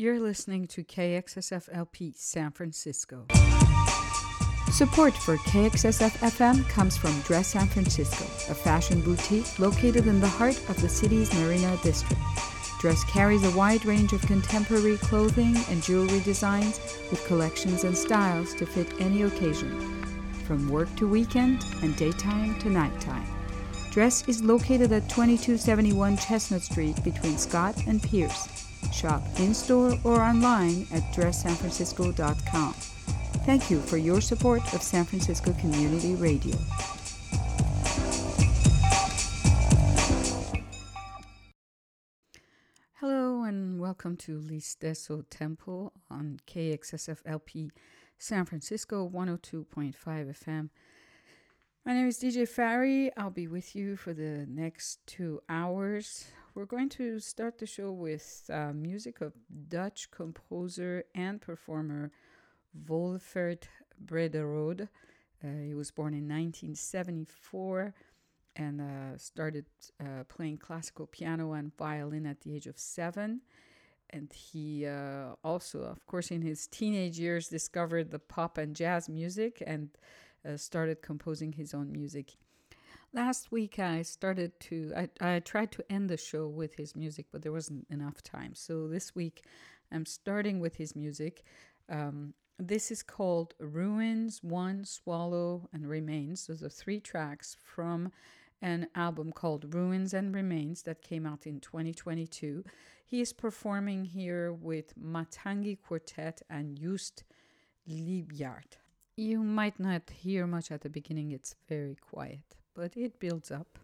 You're listening to KXSF LP San Francisco. Support for KXSF FM comes from Dress San Francisco, a fashion boutique located in the heart of the city's Marina District. Dress carries a wide range of contemporary clothing and jewelry designs with collections and styles to fit any occasion, from work to weekend and daytime to nighttime. Dress is located at 2271 Chestnut Street between Scott and Pierce. Shop in store or online at dresssanfrancisco.com. Thank you for your support of San Francisco Community Radio. Hello and welcome to L'Istesso Tempo on KXSFLP San Francisco 102.5 FM. My name is DJ Fari. I'll be with you for the next two hours. We're going to start the show with uh, music of Dutch composer and performer Wolfert Brederode. Uh, he was born in 1974 and uh, started uh, playing classical piano and violin at the age of seven. And he uh, also, of course, in his teenage years, discovered the pop and jazz music and uh, started composing his own music. Last week, I started to, I, I tried to end the show with his music, but there wasn't enough time. So this week, I'm starting with his music. Um, this is called Ruins, One, Swallow, and Remains. Those are three tracks from an album called Ruins and Remains that came out in 2022. He is performing here with Matangi Quartet and Joost Lijbaart. You might not hear much at the beginning, it's very quiet, but it builds up.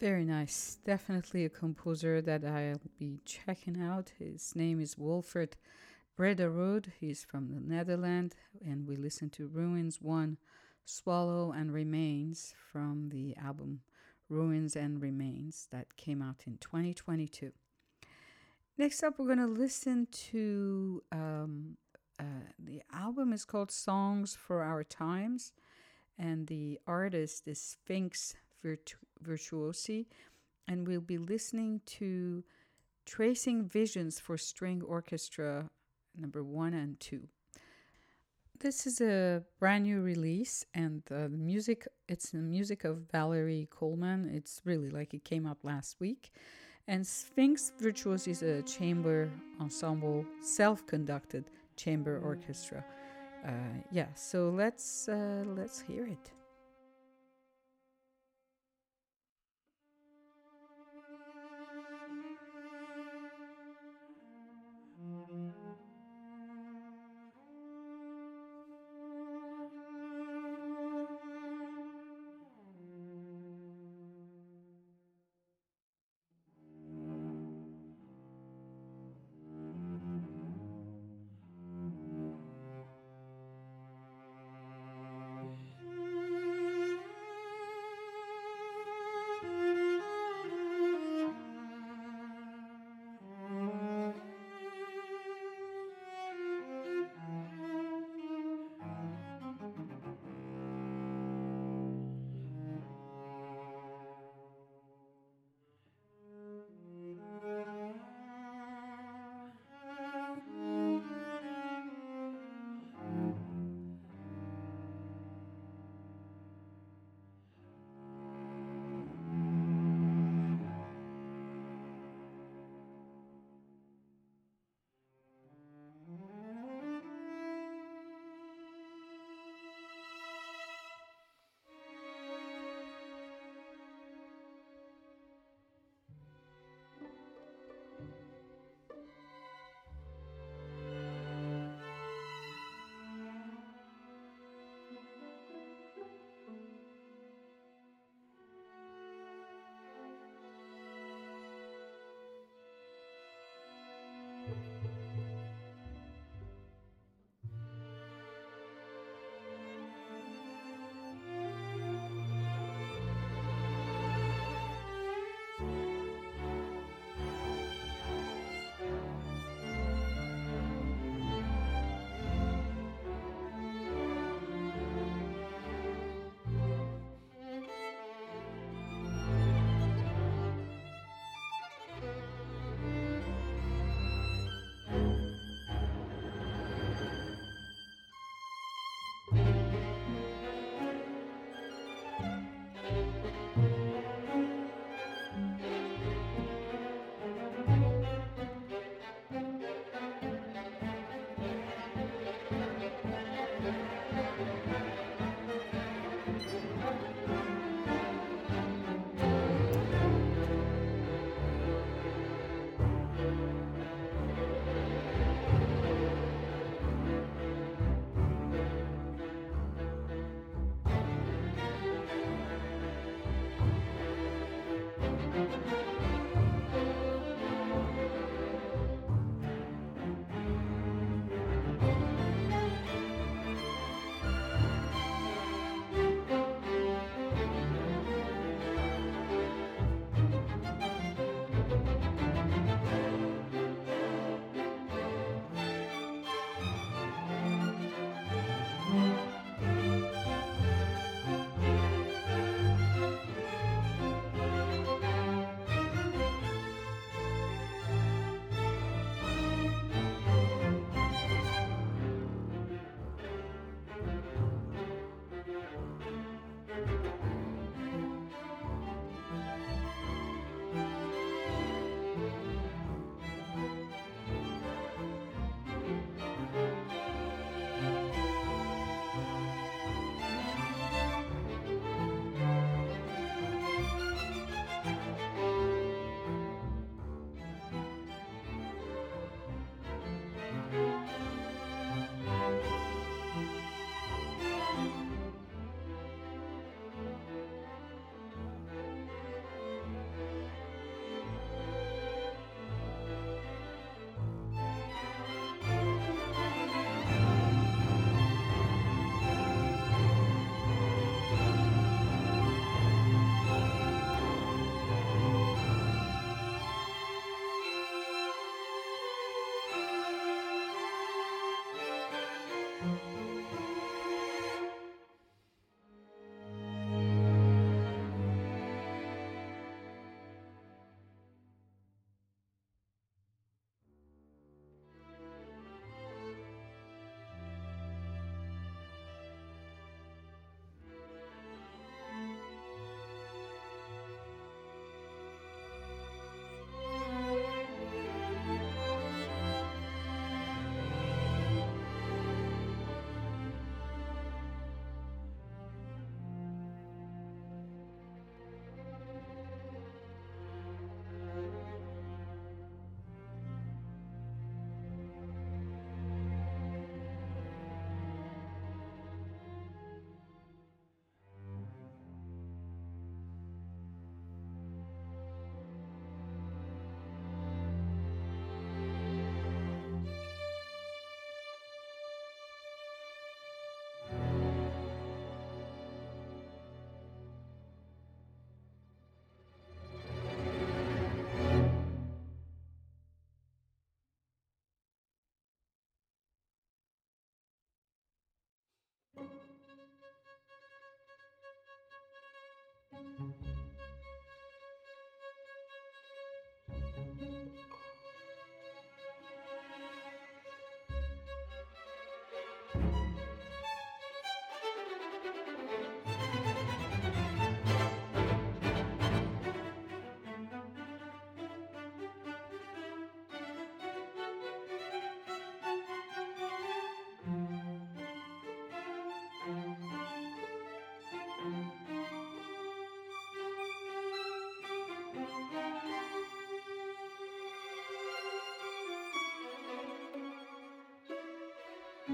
Very nice. Definitely a composer that I'll be checking out. His name is Wolfert Brederode. He's from the Netherlands, and we listen to Ruins 1, Swallow and Remains from the album Ruins and Remains that came out in 2022. Next up, we're going to listen to um, uh, the album is called Songs for Our Times, and the artist is Sphinx Virtu- Virtuosi, and we'll be listening to Tracing Visions for String Orchestra number one and two. This is a brand new release, and the music, it's the music of Valerie Coleman. It's really like it came out last week. And Sphinx Virtuosi is a chamber ensemble, self conducted chamber orchestra. Uh, yeah, so let's uh, let's hear it.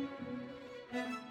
Música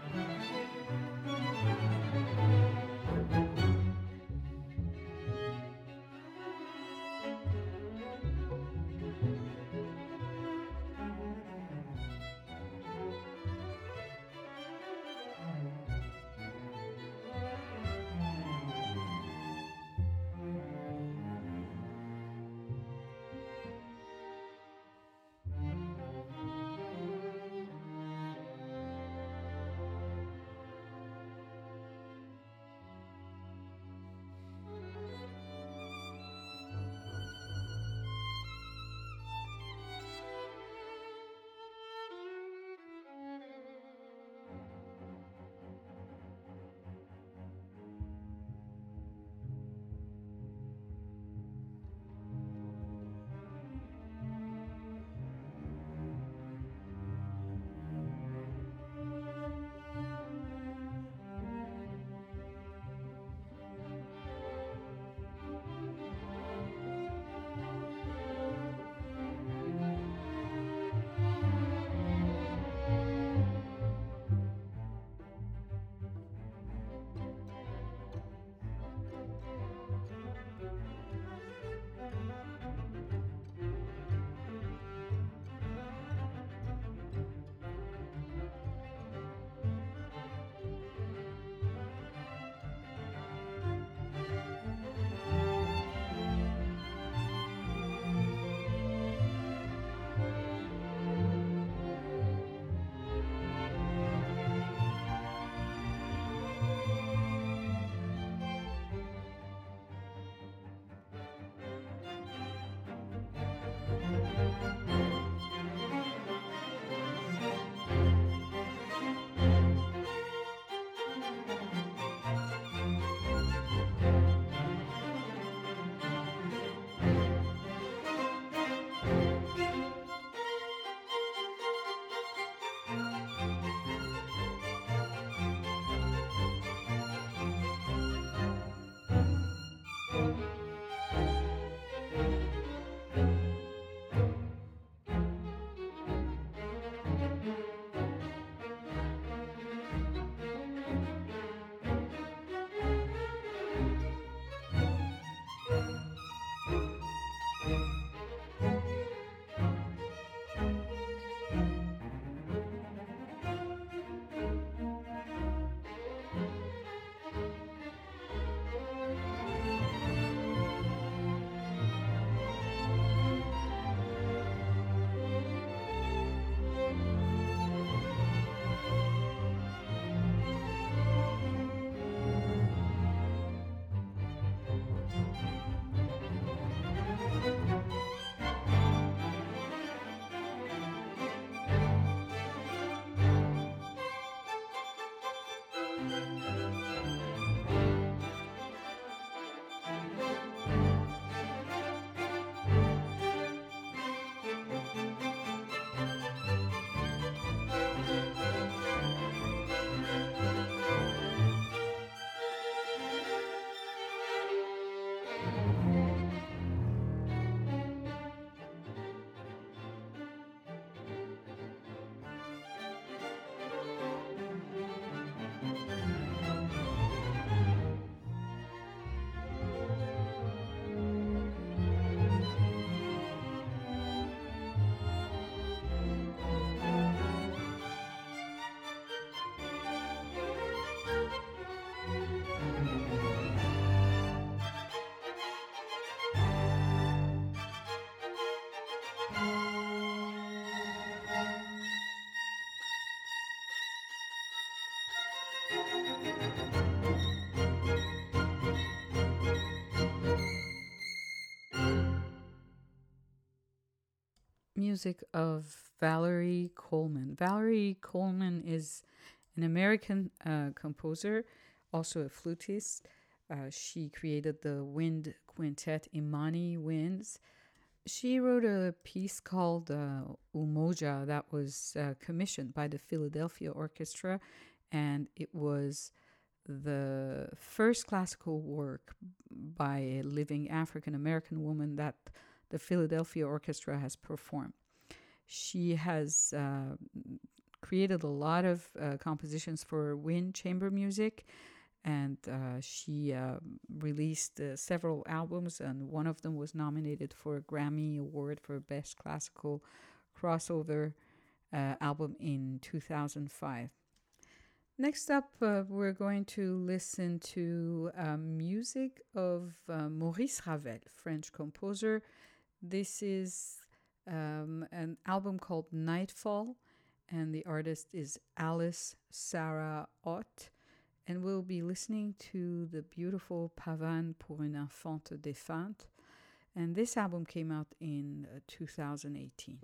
music of Valerie Coleman. Valerie Coleman is an American uh, composer, also a flutist. Uh, she created the wind quintet Imani Winds. She wrote a piece called uh, Umoja that was uh, commissioned by the Philadelphia Orchestra, and it was the first classical work by a living African American woman that the Philadelphia Orchestra has performed. She has uh, created a lot of uh, compositions for wind chamber music, and uh, she uh, released uh, several albums, and one of them was nominated for a Grammy Award for Best Classical Crossover uh, Album in 2005. Next up, we're going to listen to music of Maurice Ravel, French composer. This is um, an album called Nightfall, and the artist is Alice Sara Ott. And we'll be listening to the beautiful Pavane pour une infante défunte. And this album came out in uh, 2018.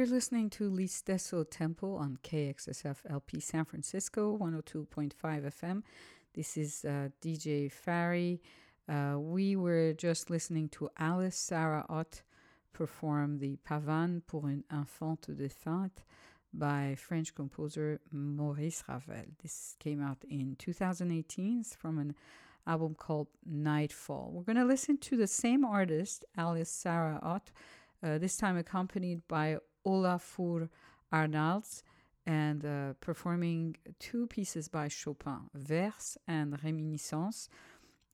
You're listening to L'Istesso Tempo on KXSF LP San Francisco, 102.5 FM. This is uh, DJ Fari. Uh, we were just listening to Alice Sara Ott perform the Pavane pour une infante défunte by French composer Maurice Ravel. This came out in 2018 from an album called Nightfall. We're going to listen to the same artist, Alice Sara Ott, uh, this time accompanied by Olafur Arnalds and uh, performing two pieces by Chopin, Verse and Reminiscence.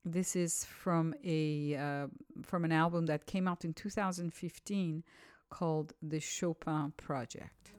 This is from a uh, from an album that came out in 2015 called The Chopin Project.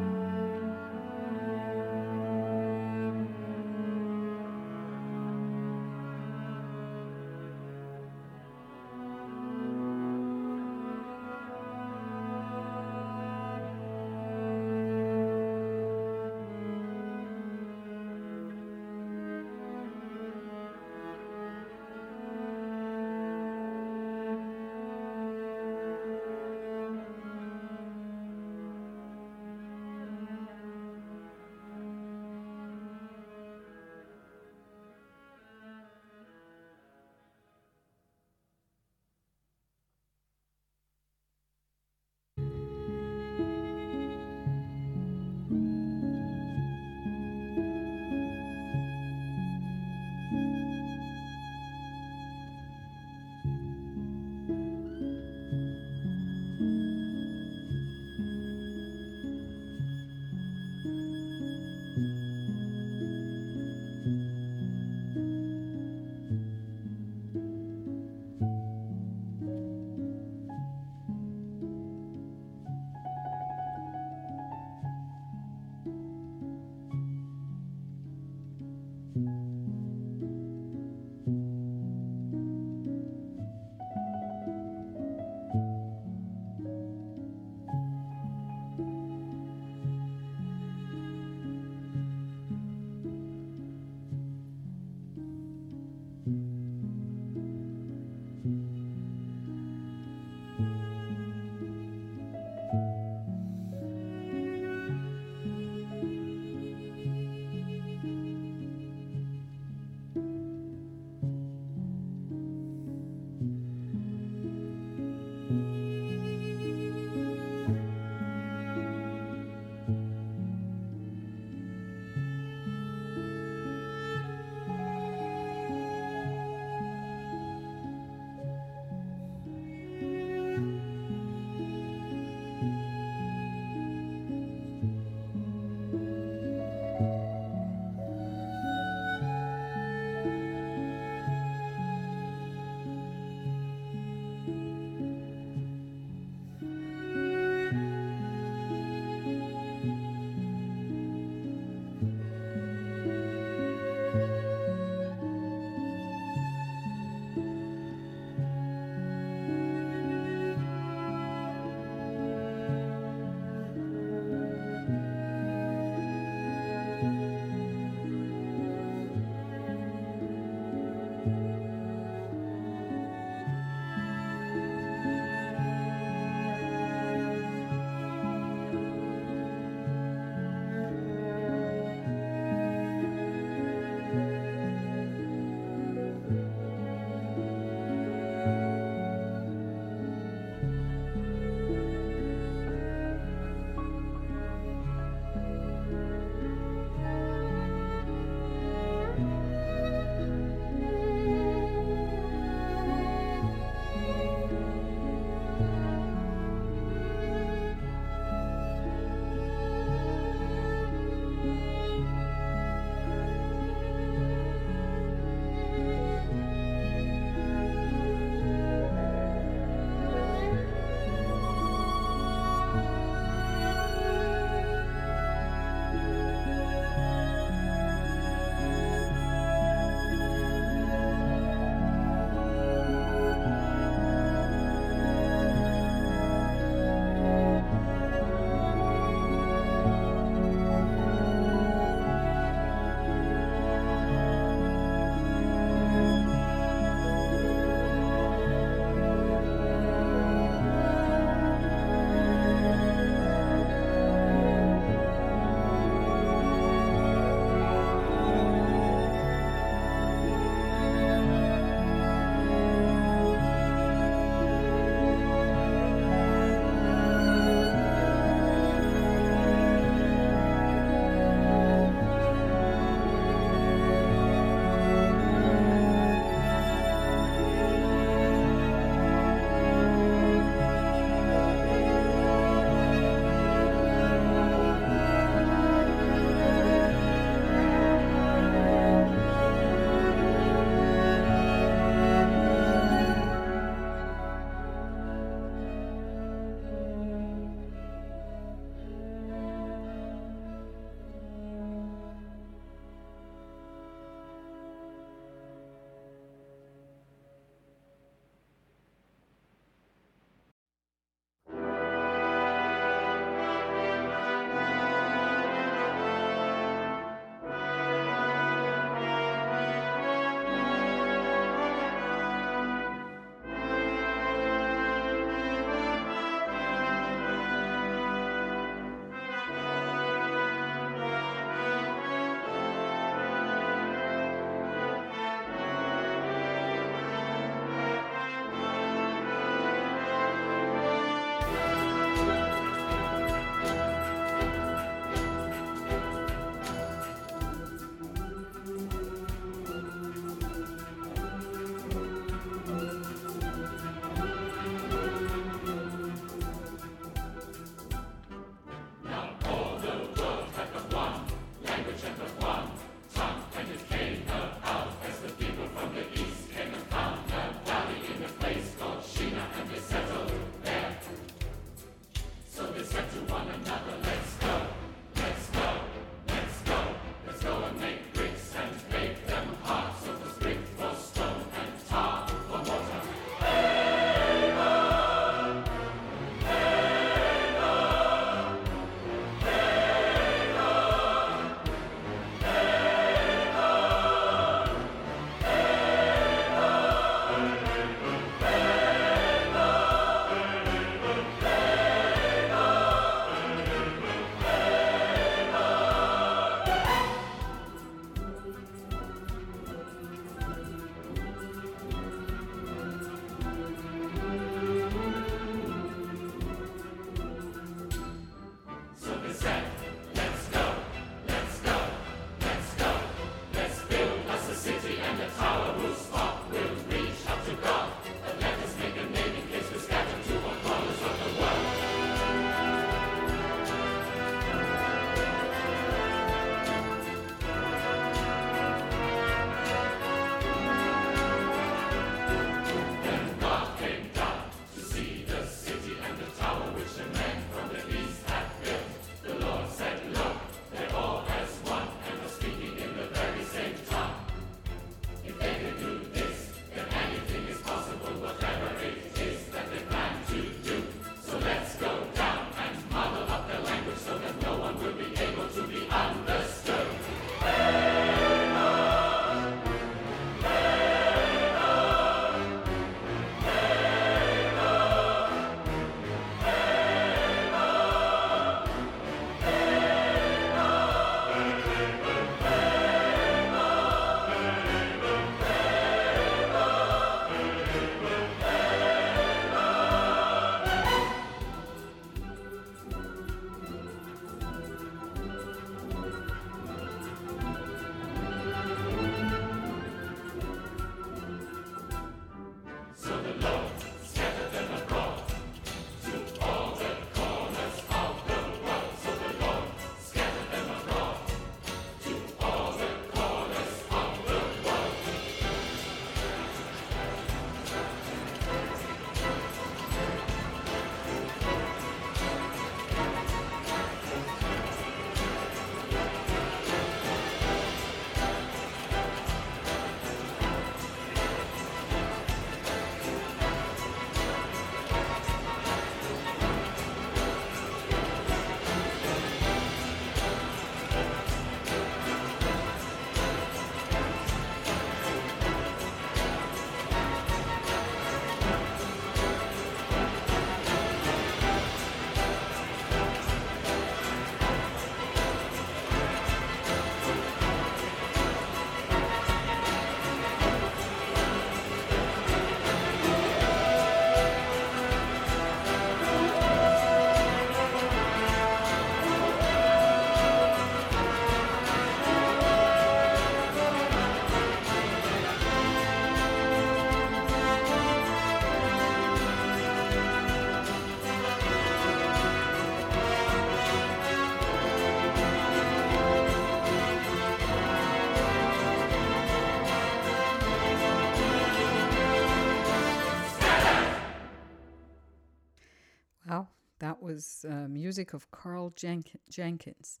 Was uh, music of Karl Jenk- Jenkins,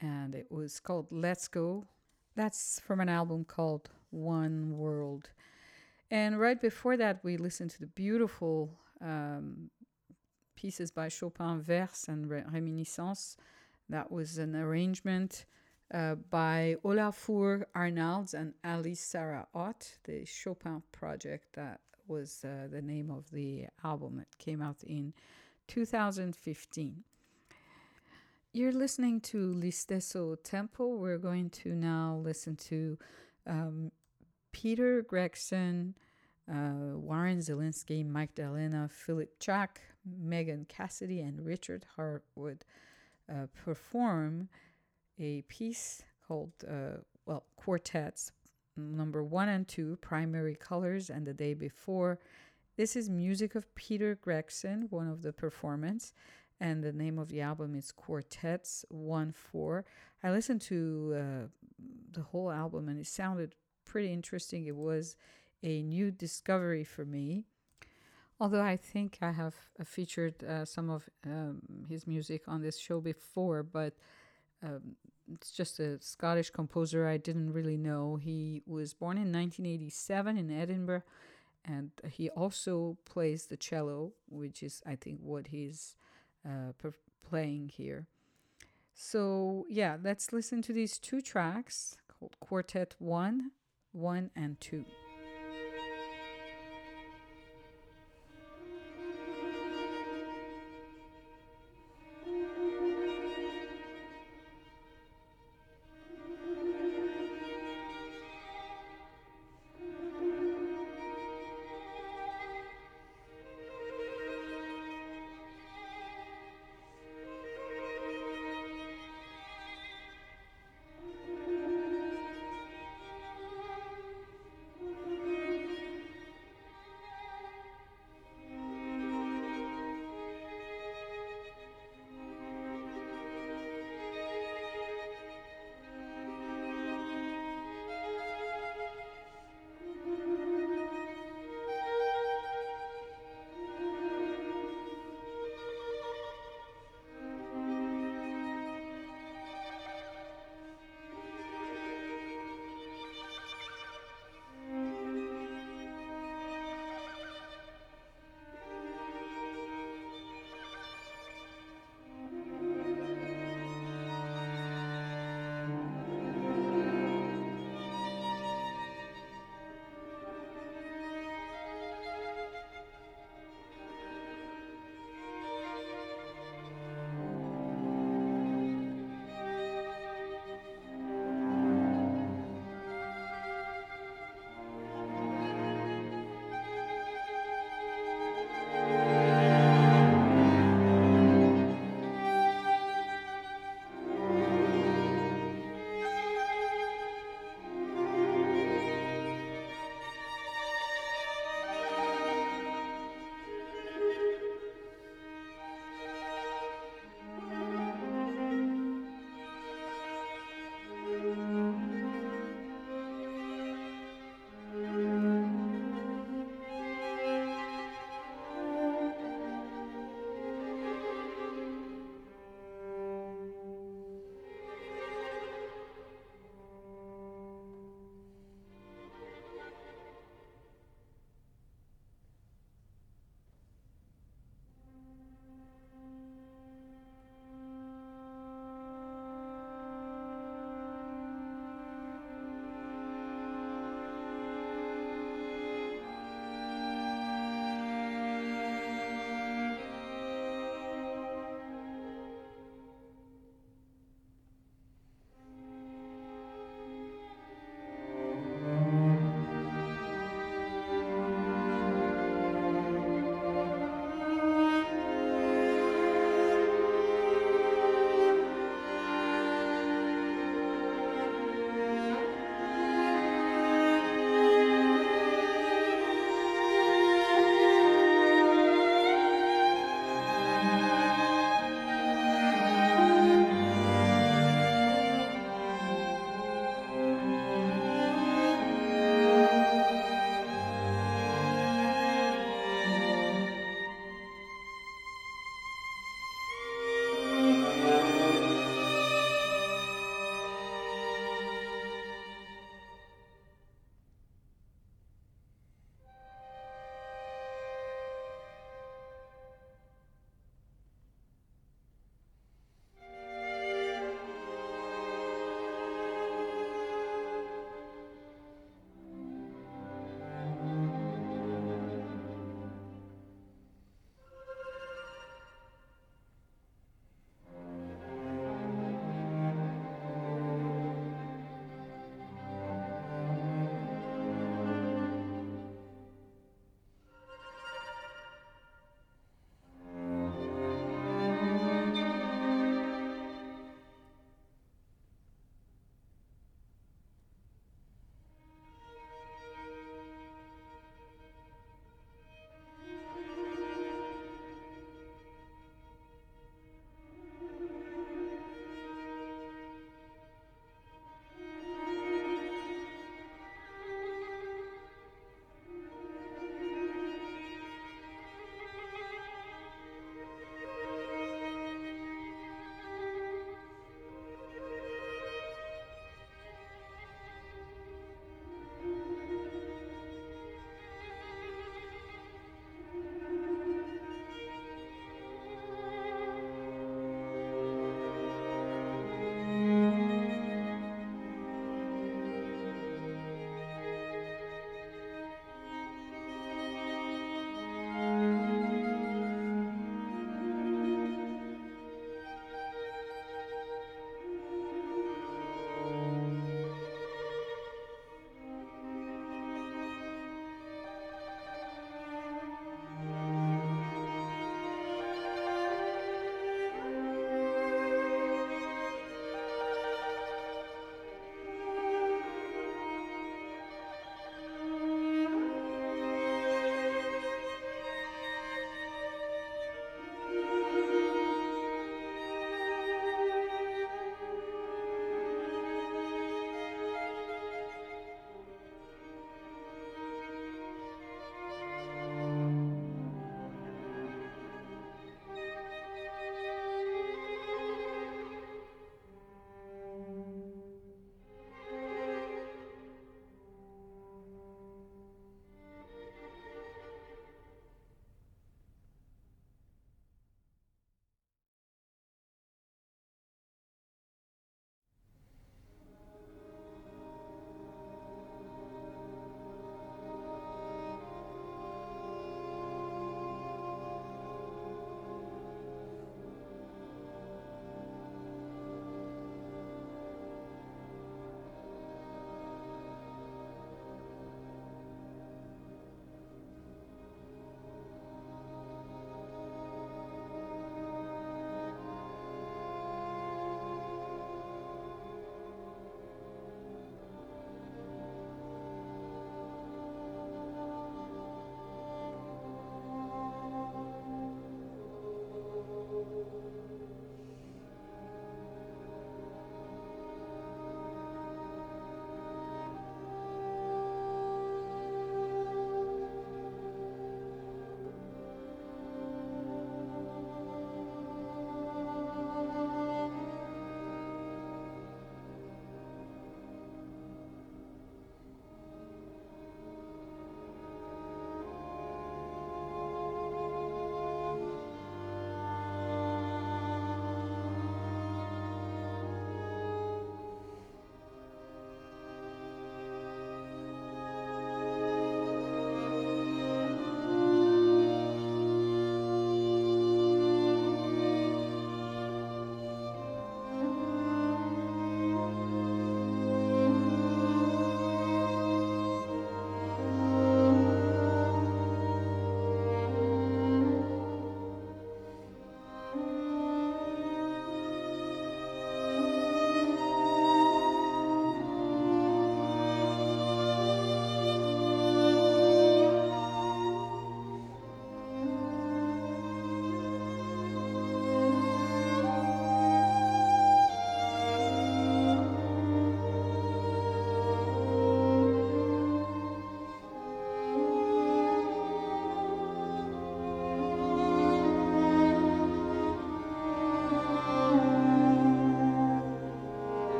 and it was called Let's Go. That's from an album called One World. And right before that, we listened to the beautiful um, pieces by Chopin Verse and Reminiscence. That was an arrangement uh, by Olafur Arnalds and Alice Sara Ott, the Chopin project. That was uh, the name of the album. It came out in 2015. You're listening to L'Istesso Tempo. We're going to now listen to um, Peter Gregson, uh, Warren Zielinski, Mike Dalena, Philip Chack, Megan Cassidy, and Richard Hartwood uh, perform a piece called, uh, well, Quartets, number one and two, Primary Colors, and the day before. This is music of Peter Gregson, one of the performance, and the name of the album is Quartets 1 4. I listened to uh, the whole album and it sounded pretty interesting. It was a new discovery for me. Although I think I have uh, featured uh, some of um, his music on this show before, but um, it's just a Scottish composer I didn't really know. He was born in 1987 in Edinburgh, and he also plays the cello, which is, I think, what he's uh, playing here. So, yeah, let's listen to these two tracks called Quartet 1, 1 and 2.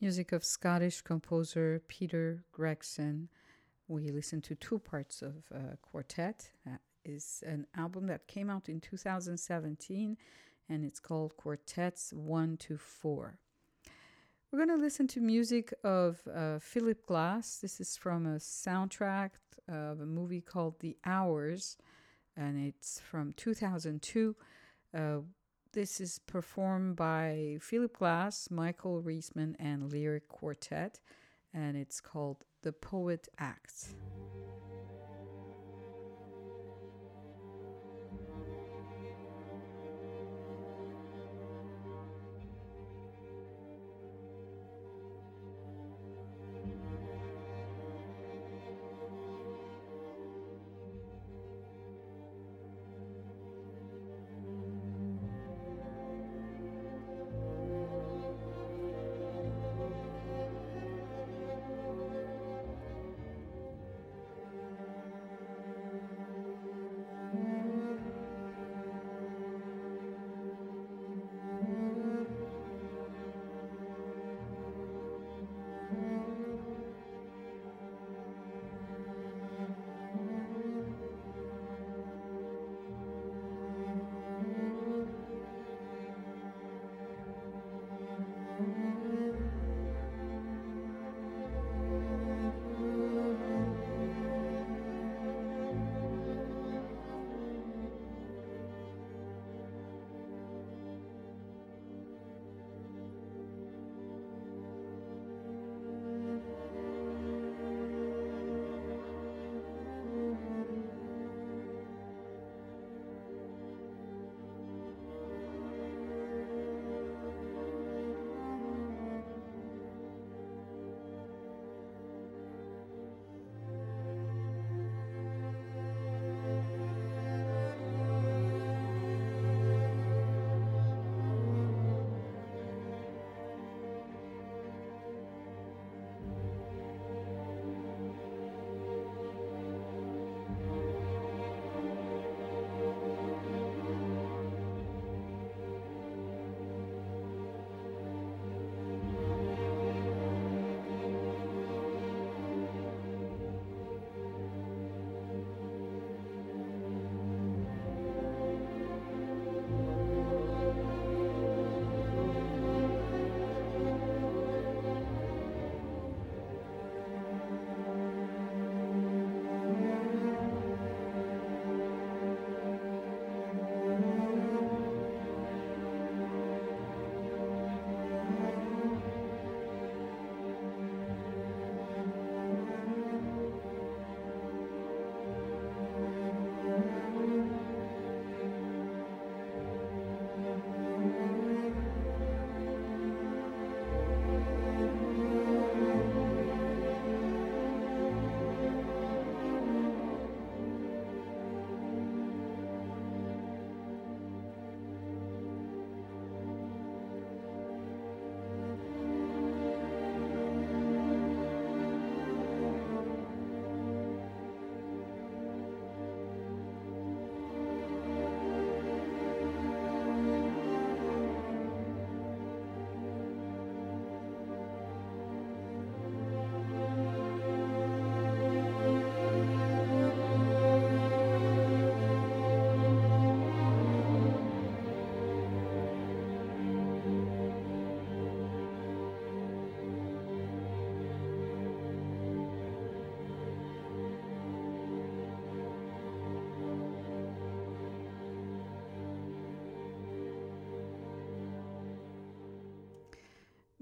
Music of Scottish composer Peter Gregson. We listened to two parts of Quartet. That is an album that came out in 2017 and it's called Quartets 1 to 4. We're going to listen to music of uh, Philip Glass. This is from a soundtrack of a movie called The Hours, and it's from 2002. Uh, this is performed by Philip Glass, Michael Riesman, and Lyric Quartet, and it's called The Poet Acts.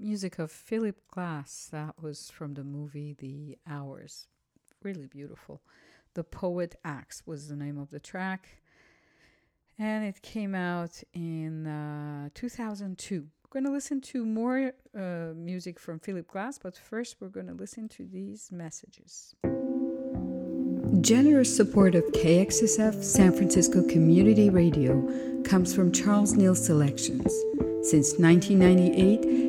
Music of Philip Glass. That was from the movie The Hours. Really beautiful. The Poet Acts was the name of the track. And it came out in uh, 2002. We're going to listen to more uh, music from Philip Glass, but first we're going to listen to these messages. Generous support of KXSF San Francisco Community Radio comes from Charles Neal Selections. Since 1998,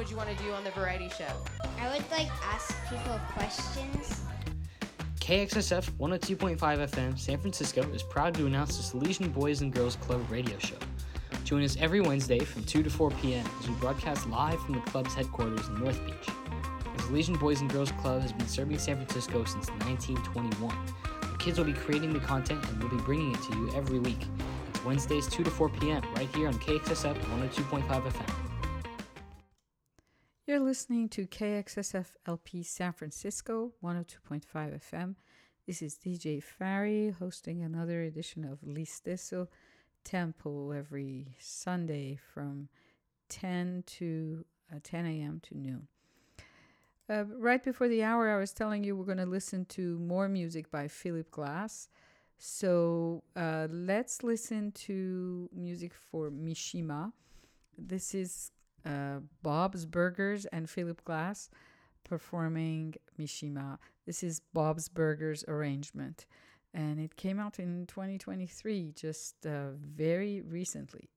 Would you want to do on the variety show? I would like ask people questions. KXSF 102.5 FM San Francisco is proud to announce the Salesian Boys and Girls Club radio show. Join us every Wednesday from 2 to 4 p.m. as we broadcast live from the club's headquarters in North Beach. The Salesian Boys and Girls Club has been serving San Francisco since 1921. The kids will be creating the content and we'll be bringing it to you every week. It's Wednesdays 2 to 4 p.m. right here on KXSF 102.5 FM. You're listening to KXSF LP San Francisco 102.5 FM. This is DJ Fari hosting another edition of L'Istesso Tempo every Sunday from 10 to uh, 10 a.m. to noon. Uh, right before the hour, I was telling you we're going to listen to more music by Philip Glass. So uh, let's listen to music for Mishima. This is uh, Bob's Burgers and Philip Glass performing Mishima. This is Bob's Burgers arrangement, and it came out in 2023, just uh, very recently.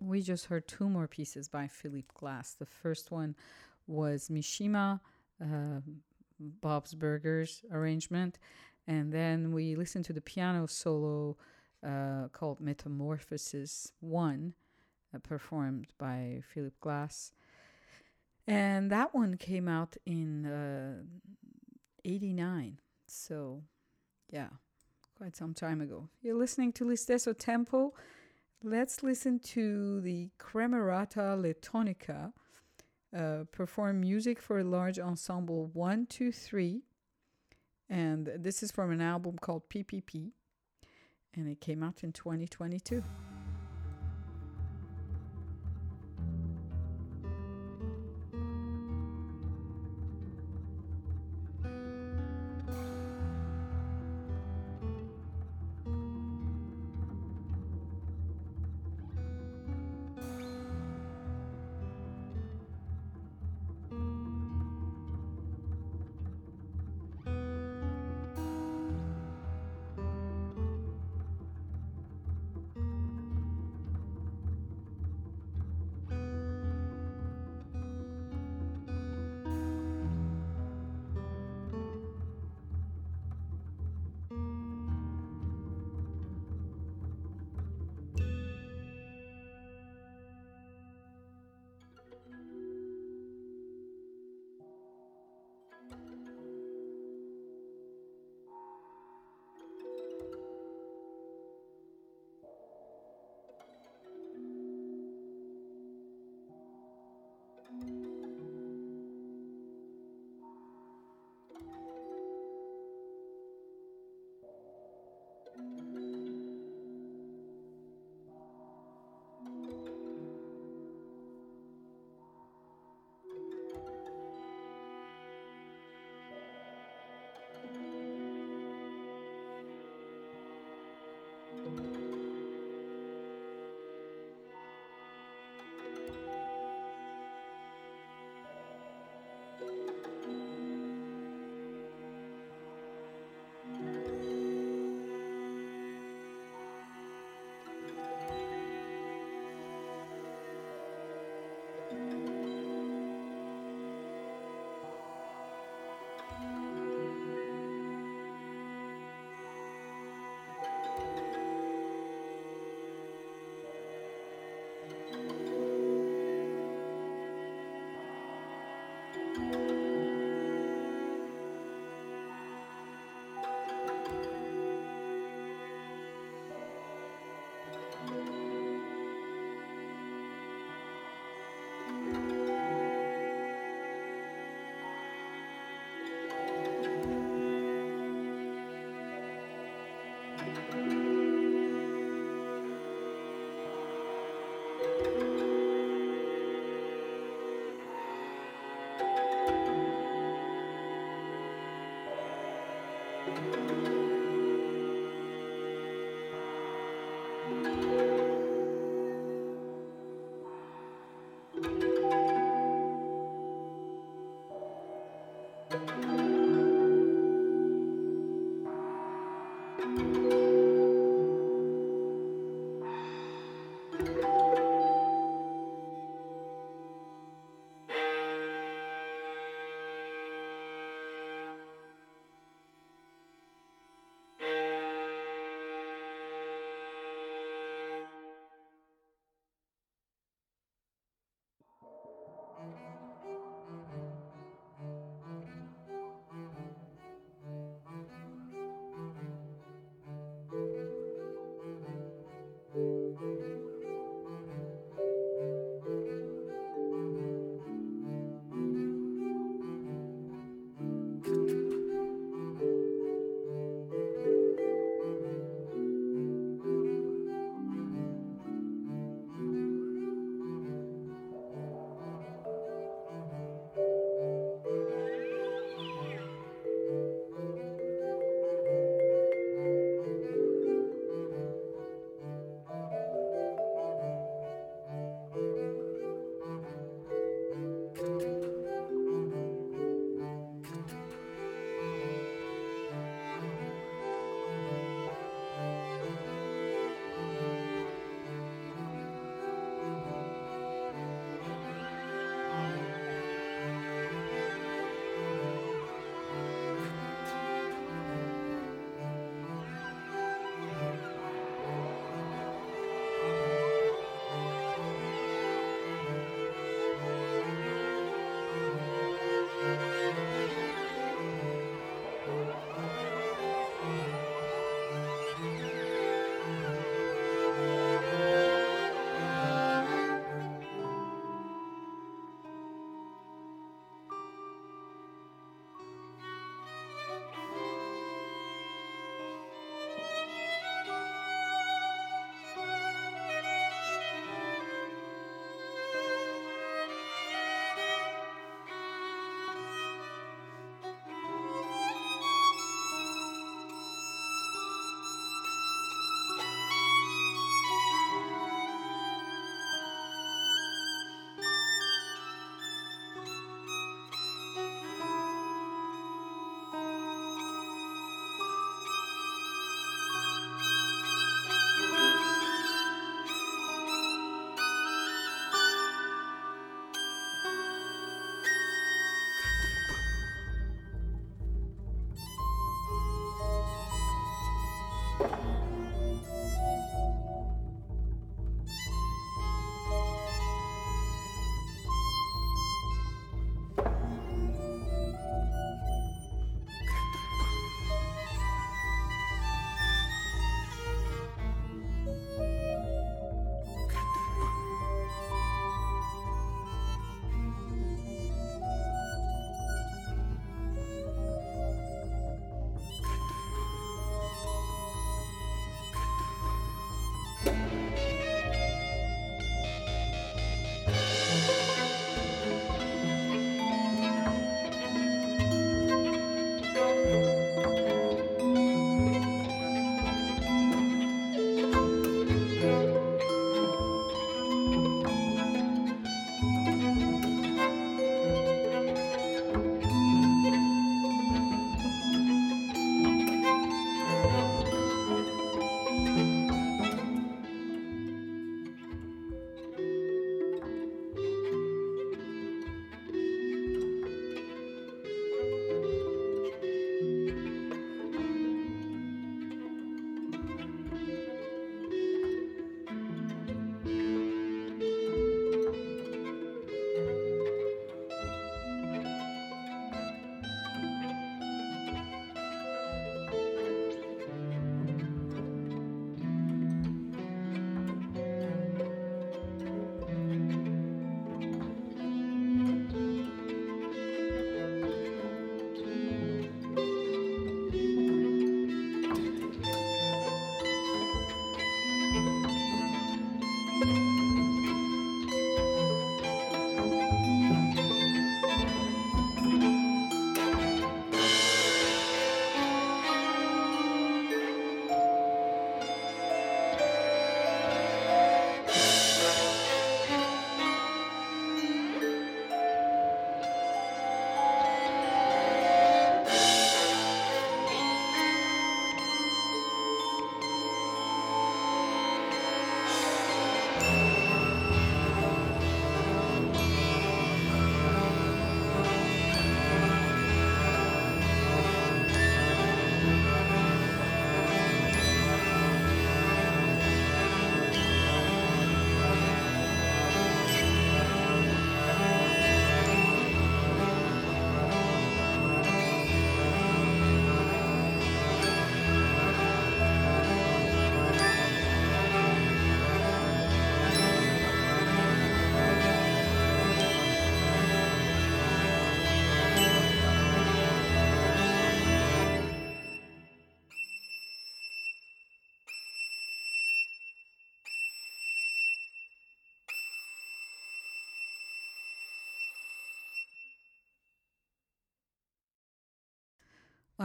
We just heard two more pieces by Philip Glass. The first one was Mishima, uh, Bob's Burgers arrangement, and then we listened to the piano solo uh, called Metamorphosis One, uh, performed by Philip Glass. And that one came out in uh, 89. So, yeah, quite some time ago. You're listening to L'Istesso Tempo. Let's listen to the Cremerata Letonica uh, perform music for a large ensemble 123. And this is from an album called PPP. And it came out in 2022.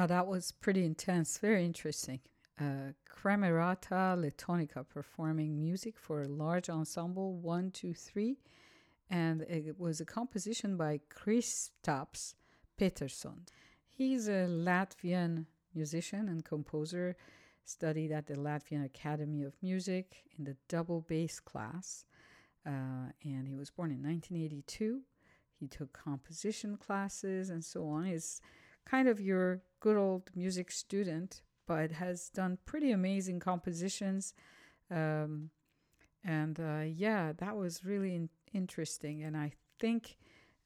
Wow, that was pretty intense. Very interesting. Uh, Cremerata Letonica performing music for a large ensemble, one, two, three. And it was a composition by Kristaps Peterson. He's a Latvian musician and composer, studied at the Latvian Academy of Music in the double bass class. Uh, and he was born in 1982. He took composition classes and so on. He's kind of your good old music student, but has done pretty amazing compositions. Um, and uh, yeah, that was really in- interesting. And I think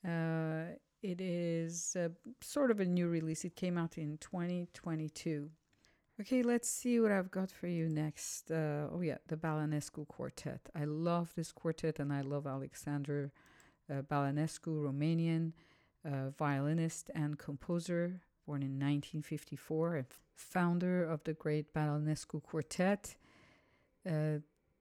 uh, it is uh, sort of a new release. It came out in 2022. Okay, let's see what I've got for you next. Uh, oh, yeah, the Balanescu Quartet. I love this quartet and I love Alexander uh, Balanescu, Romanian uh, violinist and composer, born in 1954, and founder of the great Balanescu Quartet. Uh,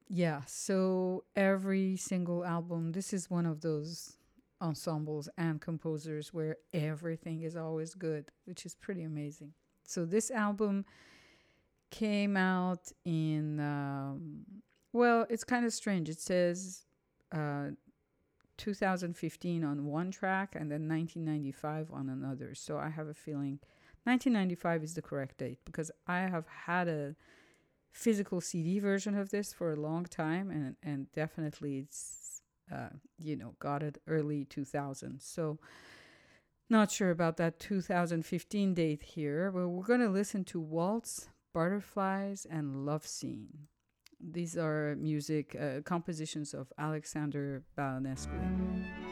yeah, so every single album, this is one of those ensembles and composers where everything is always good, which is pretty amazing. So this album came out in, um, well, it's kind of strange. It says uh, 2015 on one track and then 1995 on another. So I have a feeling 1995 is the correct date because I have had a physical CD version of this for a long time and and definitely it's uh, you know got it early 2000. So not sure about that 2015 date here, but we're going to listen to Waltz Butterflies, and Love Scene. These are music uh, compositions of Alexander Balanescu.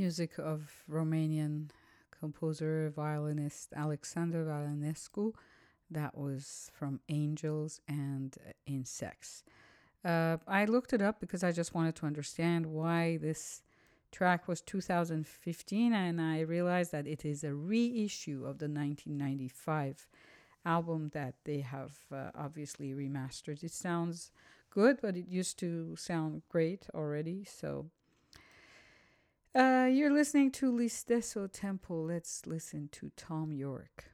Music of Romanian composer, violinist Alexander Balanescu. That was from Angels and Insects. Uh, I looked it up because I just wanted to understand why this track was 2015, and I realized that it is a reissue of the 1995 album that they have uh, obviously remastered. It sounds good, but it used to sound great already. So uh, you're listening to L'Istesso Tempo. Let's listen to Thom Yorke.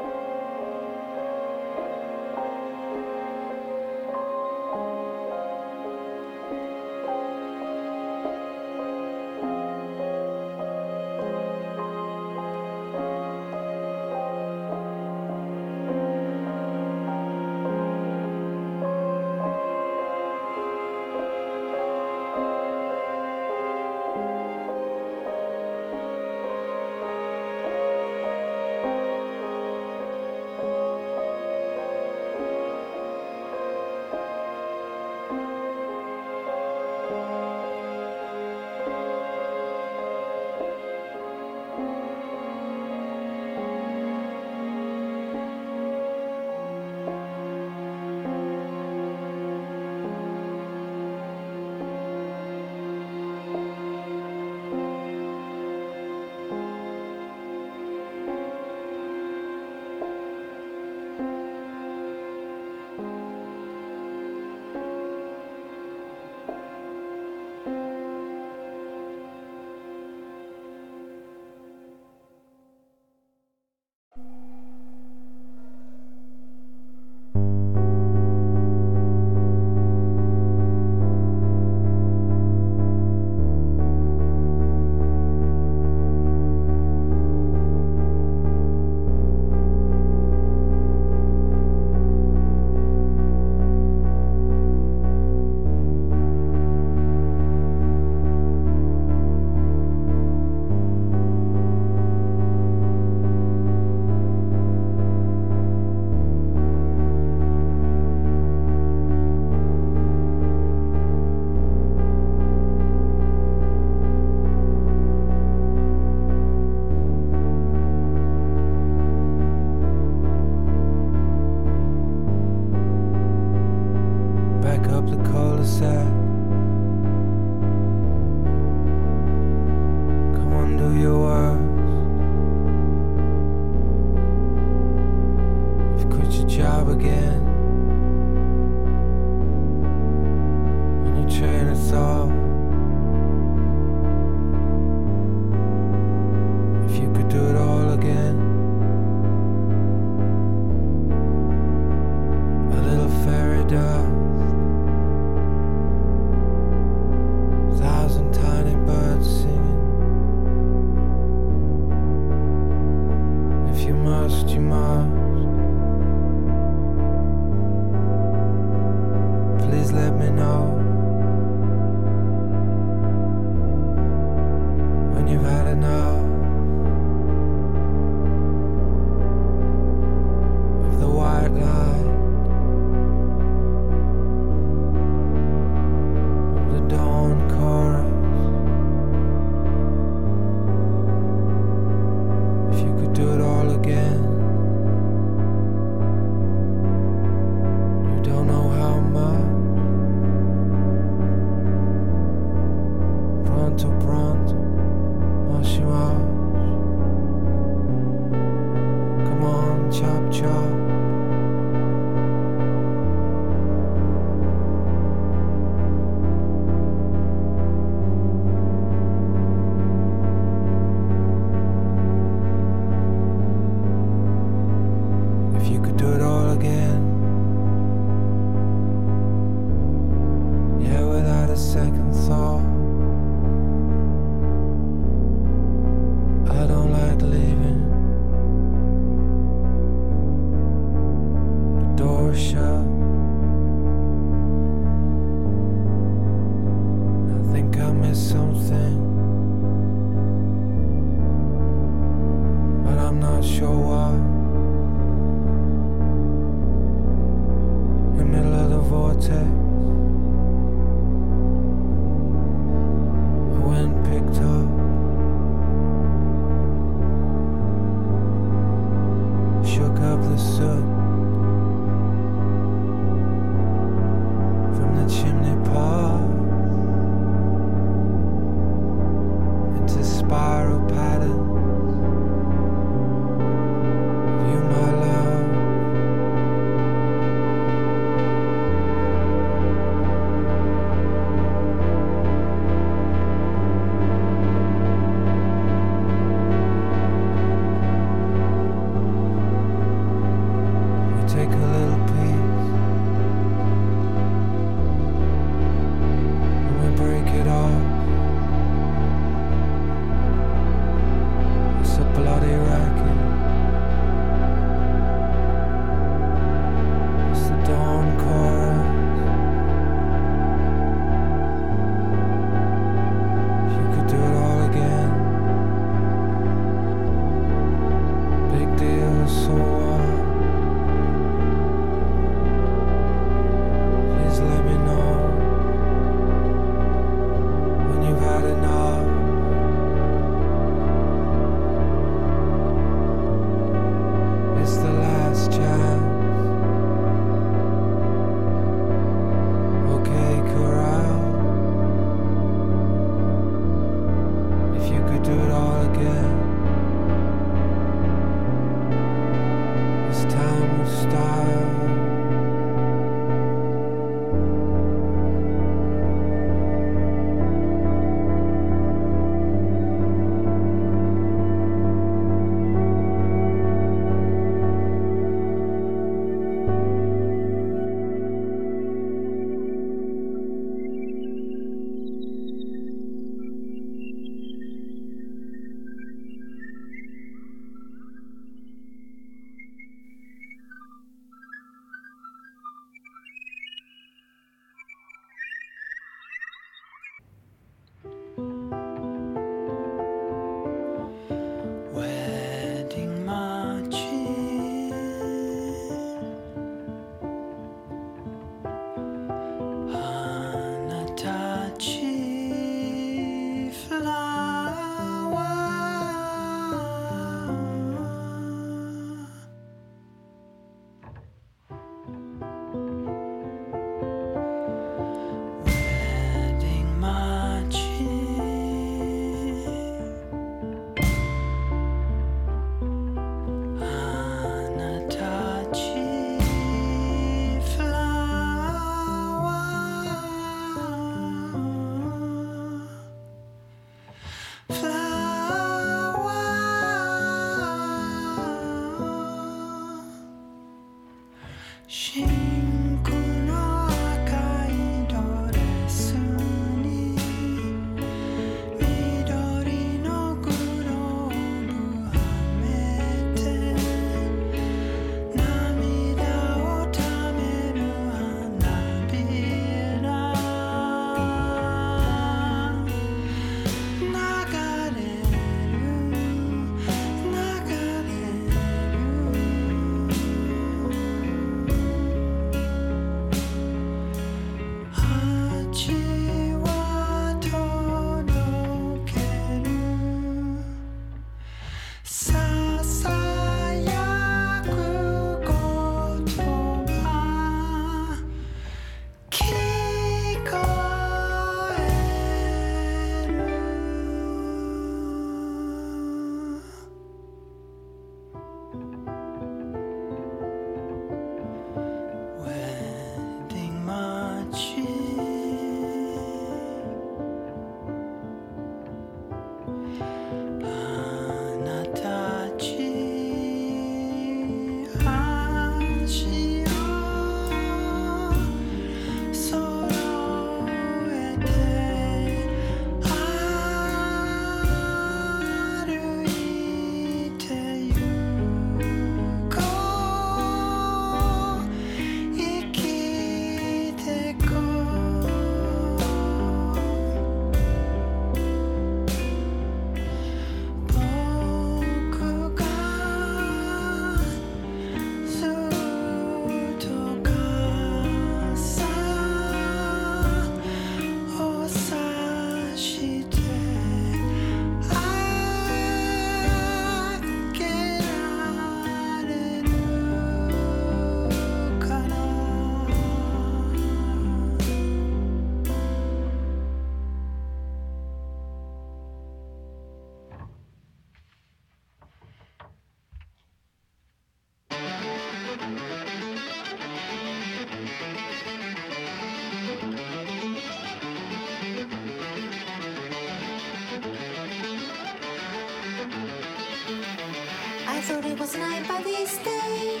Night, but it's day.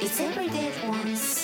It's every day at once.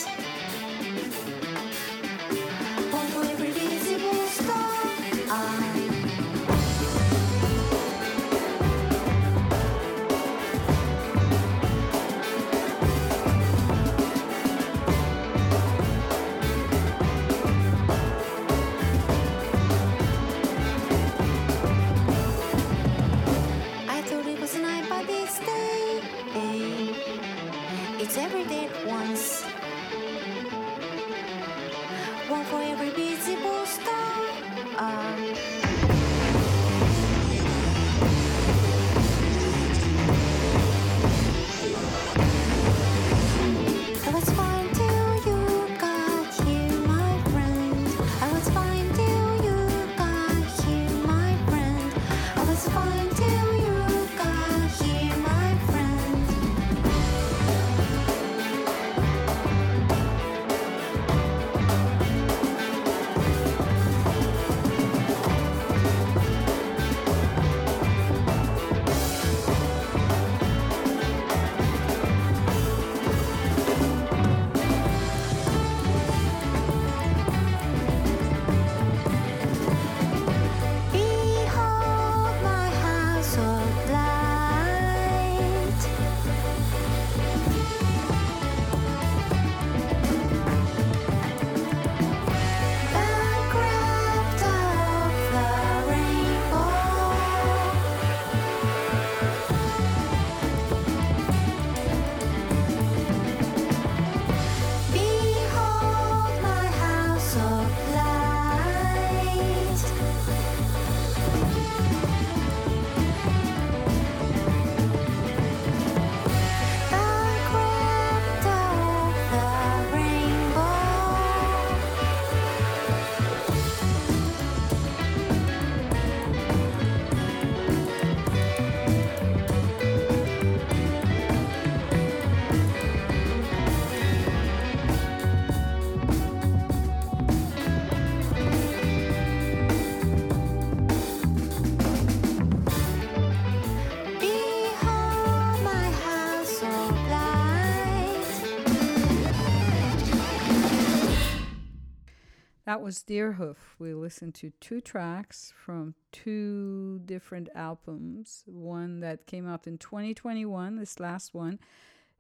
That was Deerhoof. We listened to two tracks from two different albums. One that came out in 2021, this last one,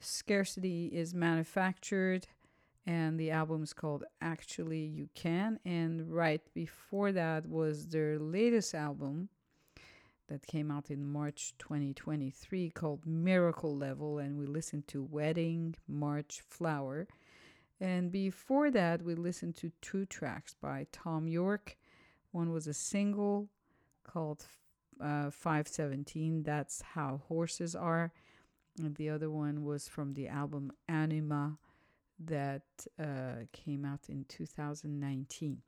Scarcity is Manufactured, and the album is called Actually You Can. And right before that was their latest album that came out in March 2023 called Miracle Level, and we listened to Wedding, March Flower. And before that, we listened to two tracks by Thom Yorke. One was a single called uh, 517, That's How Horses Are. And the other one was from the album Anima that uh, came out in 2019.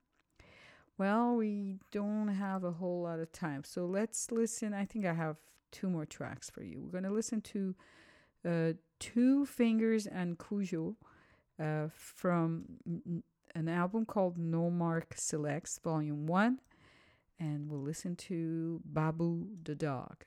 Well, we don't have a whole lot of time. So let's listen. I think I have two more tracks for you. We're going to listen to uh, Two Fingers and Cujo uh, from an album called Nomark Selects, Volume 1. And we'll listen to Babu the Dog.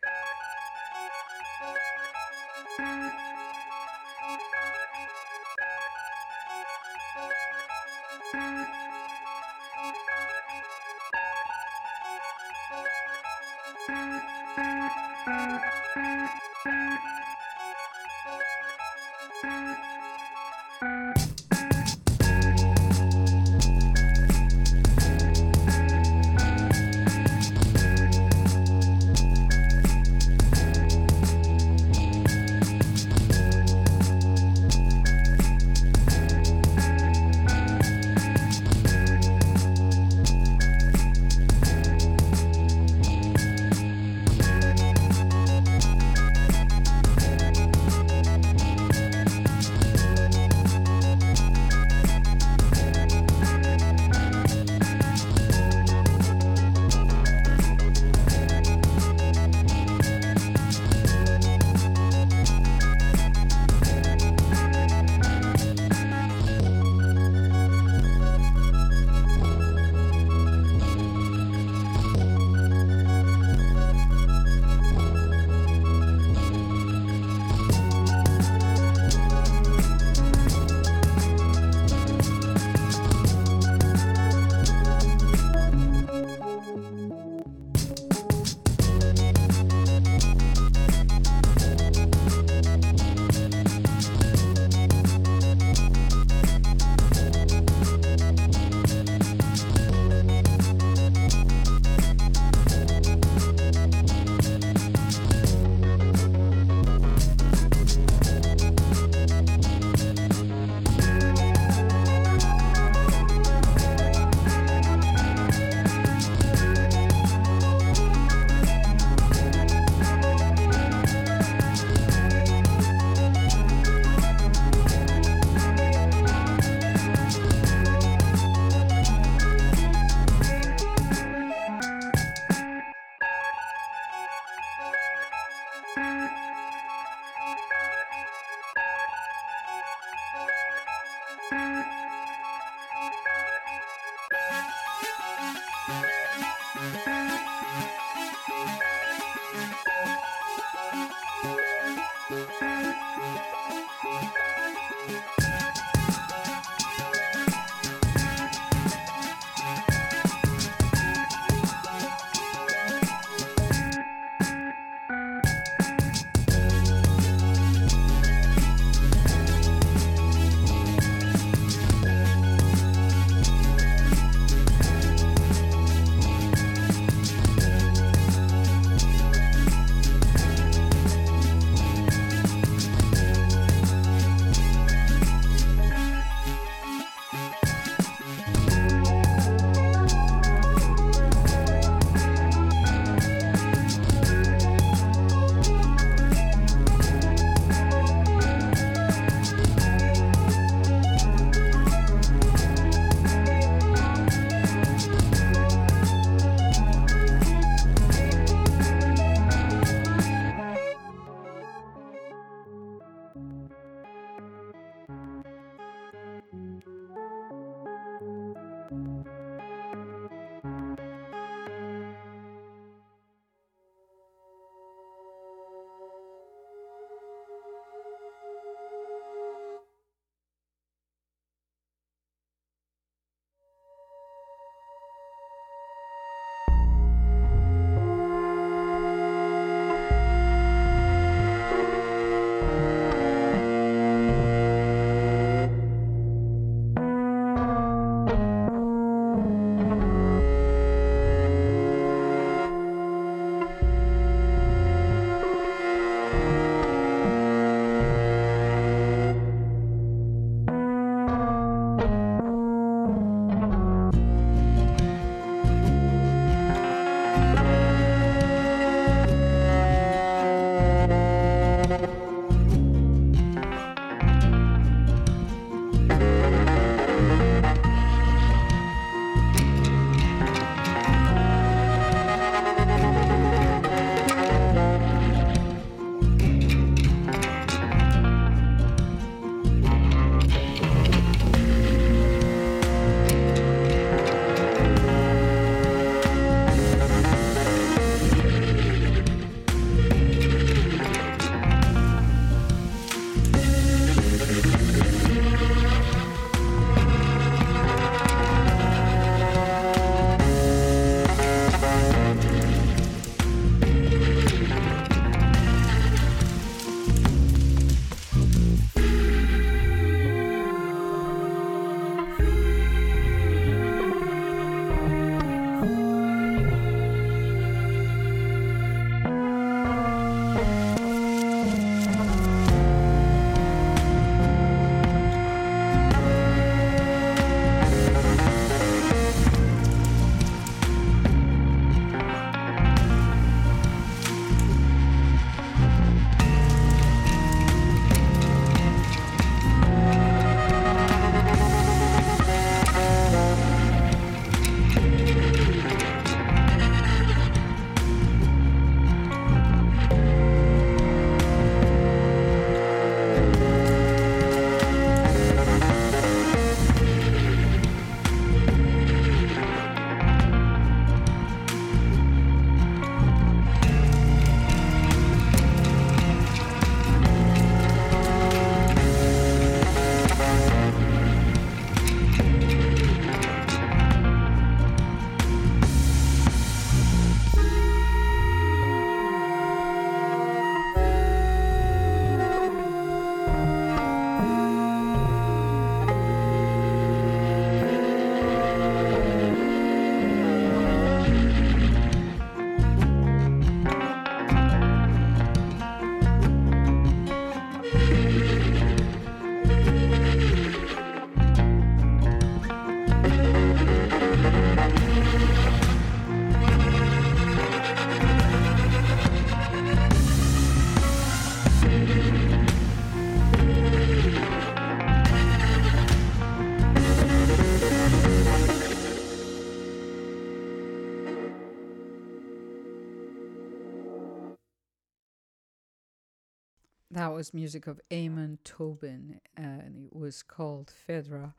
Was music of Amon Tobin, uh, and it was called Fedra.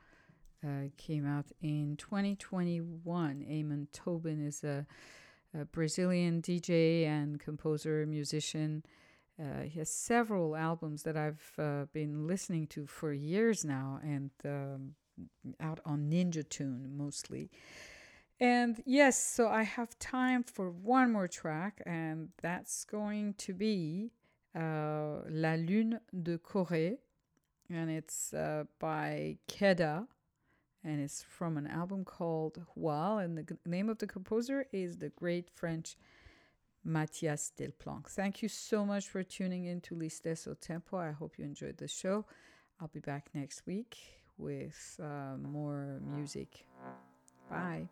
Uh, came out in 2021. Amon Tobin is a, a Brazilian DJ and composer, musician. Uh, he has several albums that I've uh, been listening to for years now, and um, out on Ninja Tune mostly. And yes, so I have time for one more track, and that's going to be uh, La Lune de Corée, and it's uh, by Keda, and it's from an album called Hual, and the name of the composer is the great French Mathias Delplanque. Thank you so much for tuning in to L'Istesso Tempo. I hope you enjoyed the show. I'll be back next week with uh, more music. Bye.